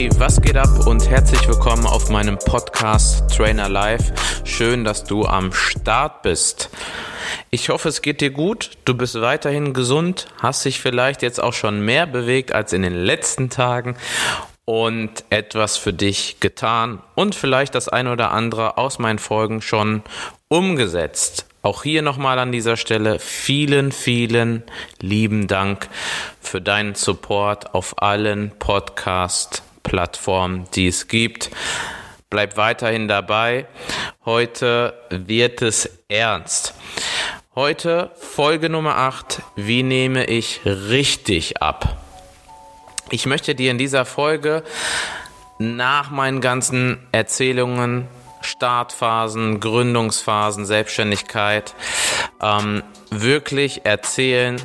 Hey, was geht ab und herzlich willkommen auf meinem Podcast Trainer Live. Schön, dass du am Start bist. Ich hoffe, es geht dir gut, du bist weiterhin gesund, hast dich vielleicht jetzt auch schon mehr bewegt als in den letzten Tagen und etwas für dich getan und vielleicht das eine oder andere aus meinen Folgen schon umgesetzt. Auch hier nochmal an dieser Stelle vielen, vielen lieben Dank für deinen Support auf allen Podcast-Plattformen, die es gibt. Bleib weiterhin dabei. Heute wird es ernst. Heute Folge Nummer 8. Wie nehme ich richtig ab? Ich möchte dir in dieser Folge nach meinen ganzen Erzählungen Startphasen, Gründungsphasen, Selbstständigkeit ähm, wirklich erzählen,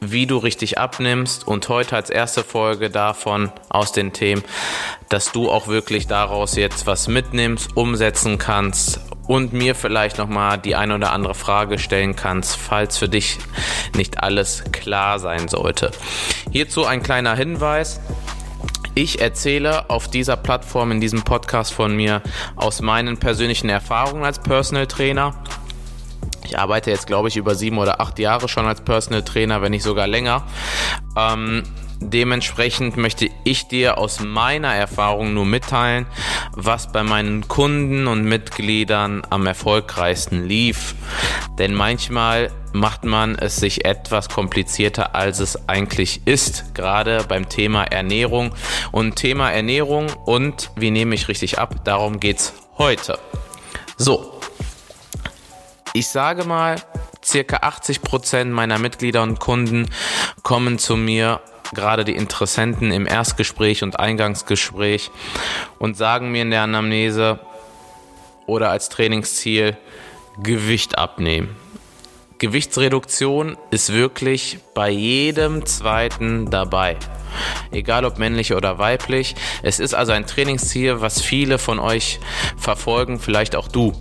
wie du richtig abnimmst und heute als erste Folge davon aus den Themen, dass du auch wirklich daraus jetzt was mitnimmst, umsetzen kannst und mir vielleicht nochmal die eine oder andere Frage stellen kannst, falls für dich nicht alles klar sein sollte. Hierzu ein kleiner Hinweis. Ich erzähle auf dieser Plattform, in diesem Podcast von mir, aus meinen persönlichen Erfahrungen als Personal Trainer. Ich arbeite jetzt, glaube ich, über sieben oder acht Jahre schon als Personal Trainer, wenn nicht sogar länger. Ähm, Dementsprechend möchte ich dir aus meiner Erfahrung nur mitteilen, was bei meinen Kunden und Mitgliedern am erfolgreichsten lief. Denn manchmal macht man es sich etwas komplizierter, als es eigentlich ist, gerade beim Thema Ernährung. Und Thema Ernährung und wie nehme ich richtig ab, darum geht's heute. So, ich sage mal, circa 80 Prozent meiner Mitglieder und Kunden kommen zu mir gerade die Interessenten im Erstgespräch und Eingangsgespräch und sagen mir in der Anamnese oder als Trainingsziel Gewicht abnehmen. Gewichtsreduktion ist wirklich bei jedem zweiten dabei. Egal ob männlich oder weiblich. Es ist also ein Trainingsziel, was viele von euch verfolgen, vielleicht auch du.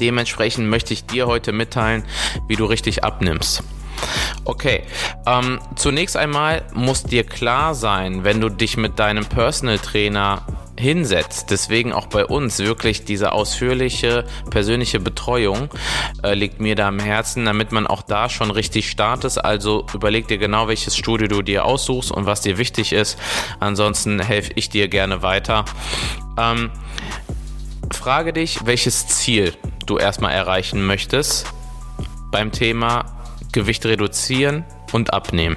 Dementsprechend möchte ich dir heute mitteilen, wie du richtig abnimmst. Okay, ähm, zunächst einmal muss dir klar sein, wenn du dich mit deinem Personal Trainer hinsetzt. Deswegen auch bei uns wirklich diese ausführliche persönliche Betreuung äh, liegt mir da am Herzen, damit man auch da schon richtig startet. Also überleg dir genau, welches Studio du dir aussuchst und was dir wichtig ist. Ansonsten helfe ich dir gerne weiter. Ähm, frage dich, welches Ziel du erstmal erreichen möchtest beim Thema Gewicht reduzieren und abnehmen.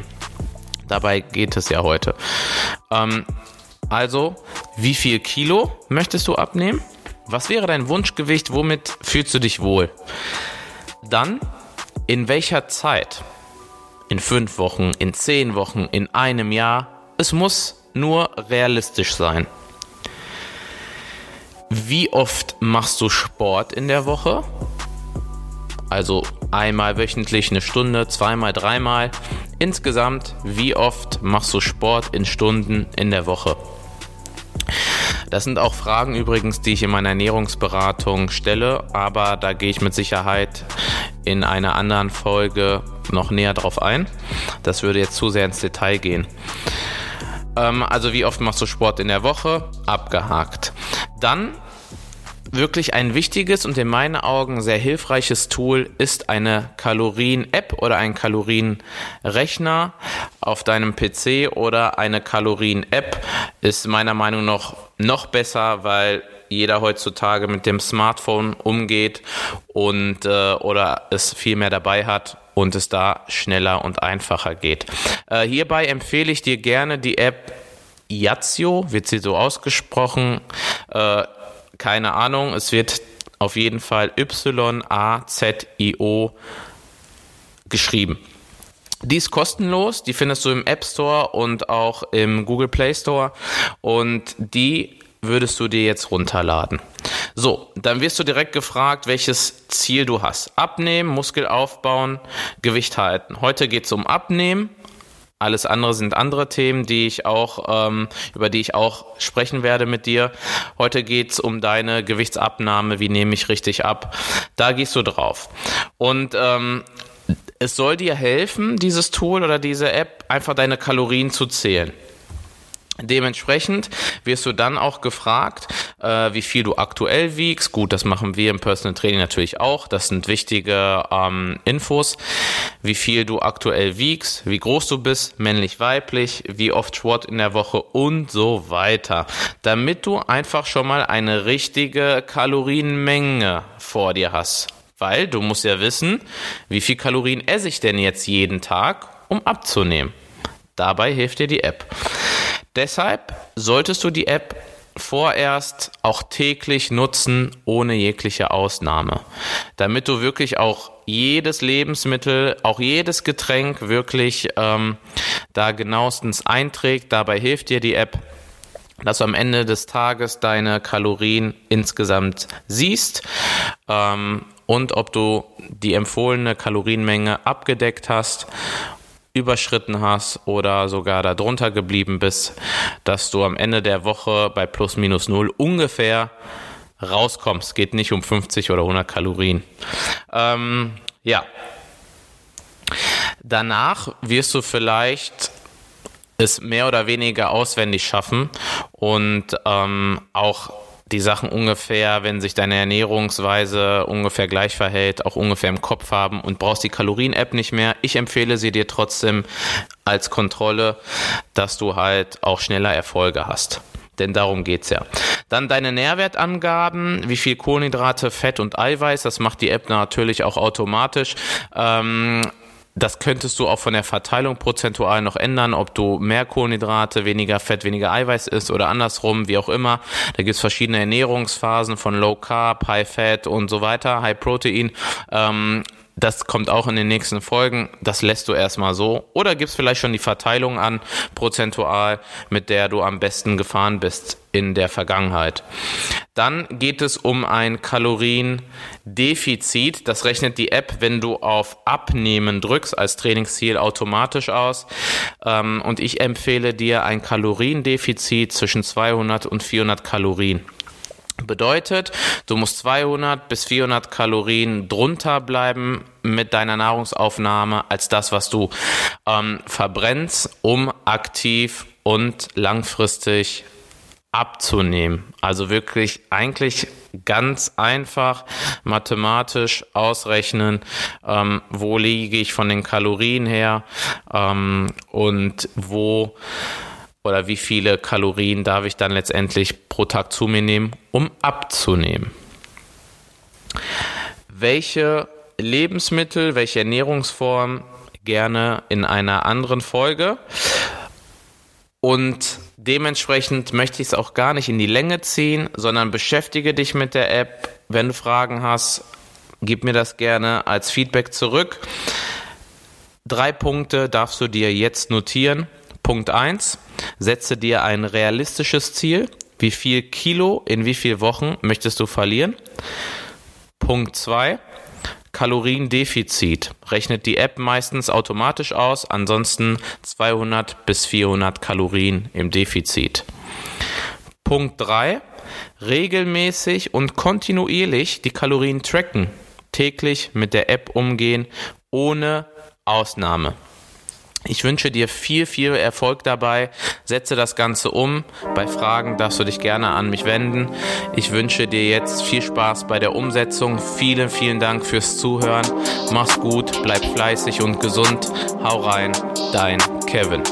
Dabei geht es ja heute. Ähm, also, wie viel Kilo möchtest du abnehmen? Was wäre dein Wunschgewicht? Womit fühlst du dich wohl? Dann, in welcher Zeit? In fünf Wochen, in zehn Wochen, in einem Jahr? Es muss nur realistisch sein. Wie oft machst du Sport in der Woche? Also einmal wöchentlich eine Stunde, zweimal, dreimal. Insgesamt, wie oft machst du Sport in Stunden in der Woche? Das sind auch Fragen übrigens, die ich in meiner Ernährungsberatung stelle, aber da gehe ich mit Sicherheit in einer anderen Folge noch näher drauf ein. Das würde jetzt zu sehr ins Detail gehen. Ähm, also wie oft machst du Sport in der Woche? Abgehakt. Dann wirklich ein wichtiges und in meinen Augen sehr hilfreiches Tool ist eine Kalorien-App oder ein Kalorienrechner auf deinem PC oder eine Kalorien-App ist meiner Meinung nach noch besser, weil jeder heutzutage mit dem Smartphone umgeht und äh, oder es viel mehr dabei hat und es da schneller und einfacher geht. Äh, hierbei empfehle ich dir gerne die App Yazio, wird sie so ausgesprochen. Äh, keine Ahnung. Es wird auf jeden Fall Y-A-Z-I-O geschrieben. Die ist kostenlos, die findest du im App Store und auch im Google Play Store und die würdest du dir jetzt runterladen. So, dann wirst du direkt gefragt, welches Ziel du hast. Abnehmen, Muskel aufbauen, Gewicht halten. Heute geht es um Abnehmen alles andere sind andere Themen, die ich auch, ähm, über die ich auch sprechen werde mit dir. Heute geht's um deine Gewichtsabnahme. Wie nehme ich richtig ab? Da gehst du drauf. Und ähm, es soll dir helfen, dieses Tool oder diese App, einfach deine Kalorien zu zählen. Dementsprechend wirst du dann auch gefragt, äh, wie viel du aktuell wiegst. Gut, das machen wir im Personal Training natürlich auch. Das sind wichtige ähm, Infos. Wie viel du aktuell wiegst, wie groß du bist, männlich, weiblich, wie oft Sport in der Woche und so weiter. Damit du einfach schon mal eine richtige Kalorienmenge vor dir hast. Weil du musst ja wissen, wie viel Kalorien esse ich denn jetzt jeden Tag, um abzunehmen. Dabei hilft dir die App. Deshalb solltest du die App vorerst auch täglich nutzen, ohne jegliche Ausnahme, damit du wirklich auch jedes Lebensmittel, auch jedes Getränk wirklich ähm, da genauestens einträgt. Dabei hilft dir die App dass du am Ende des Tages deine Kalorien insgesamt siehst ähm, und ob du die empfohlene Kalorienmenge abgedeckt hast überschritten hast oder sogar darunter geblieben bist, dass du am Ende der Woche bei plus minus null ungefähr rauskommst. Geht nicht um 50 oder 100 Kalorien. Ähm, ja. Danach wirst du vielleicht es mehr oder weniger auswendig schaffen und ähm, auch die Sachen ungefähr, wenn sich deine Ernährungsweise ungefähr gleich verhält, auch ungefähr im Kopf haben und brauchst die Kalorien-App nicht mehr. Ich empfehle sie dir trotzdem als Kontrolle, dass du halt auch schneller Erfolge hast. Denn darum geht's ja. Dann deine Nährwertangaben, wie viel Kohlenhydrate, Fett und Eiweiß, das macht die App natürlich auch automatisch. Ähm, das könntest du auch von der Verteilung prozentual noch ändern, ob du mehr Kohlenhydrate, weniger Fett, weniger Eiweiß isst oder andersrum, wie auch immer. Da gibt es verschiedene Ernährungsphasen von Low Carb, High Fat und so weiter, High Protein. Ähm, das kommt auch in den nächsten Folgen. Das lässt du erstmal so. Oder gibst vielleicht schon die Verteilung an, prozentual, mit der du am besten gefahren bist in der Vergangenheit. Dann geht es um ein Kaloriendefizit. Das rechnet die App, wenn du auf Abnehmen drückst, als Trainingsziel automatisch aus. Ähm, und ich empfehle dir ein Kaloriendefizit zwischen 200 und 400 Kalorien. Bedeutet, du musst 200 bis 400 Kalorien drunter bleiben mit deiner Nahrungsaufnahme als das, was du ähm, verbrennst, um aktiv und langfristig abzunehmen. Also wirklich eigentlich ganz einfach mathematisch ausrechnen, ähm, wo liege ich von den Kalorien her ähm, und wo oder wie viele Kalorien darf ich dann letztendlich pro Tag zu mir nehmen, um abzunehmen. Welche Lebensmittel, welche Ernährungsform gerne in einer anderen Folge. Und dementsprechend möchte ich es auch gar nicht in die Länge ziehen, sondern beschäftige dich mit der App. Wenn du Fragen hast, gib mir das gerne als Feedback zurück. Drei Punkte darfst du dir jetzt notieren. Punkt 1. Setze dir ein realistisches Ziel. Wie viel Kilo in wie viel Wochen möchtest du verlieren? Punkt 2. Kaloriendefizit. Rechnet die App meistens automatisch aus, ansonsten 200 bis 400 Kalorien im Defizit. Punkt 3. Regelmäßig und kontinuierlich die Kalorien tracken. Täglich mit der App umgehen, ohne Ausnahme. Ich wünsche dir viel, viel Erfolg dabei. Setze das Ganze um. Bei Fragen darfst du dich gerne an mich wenden. Ich wünsche dir jetzt viel Spaß bei der Umsetzung. Vielen, vielen Dank fürs Zuhören. Mach's gut, bleib fleißig und gesund. Hau rein, dein Kevin.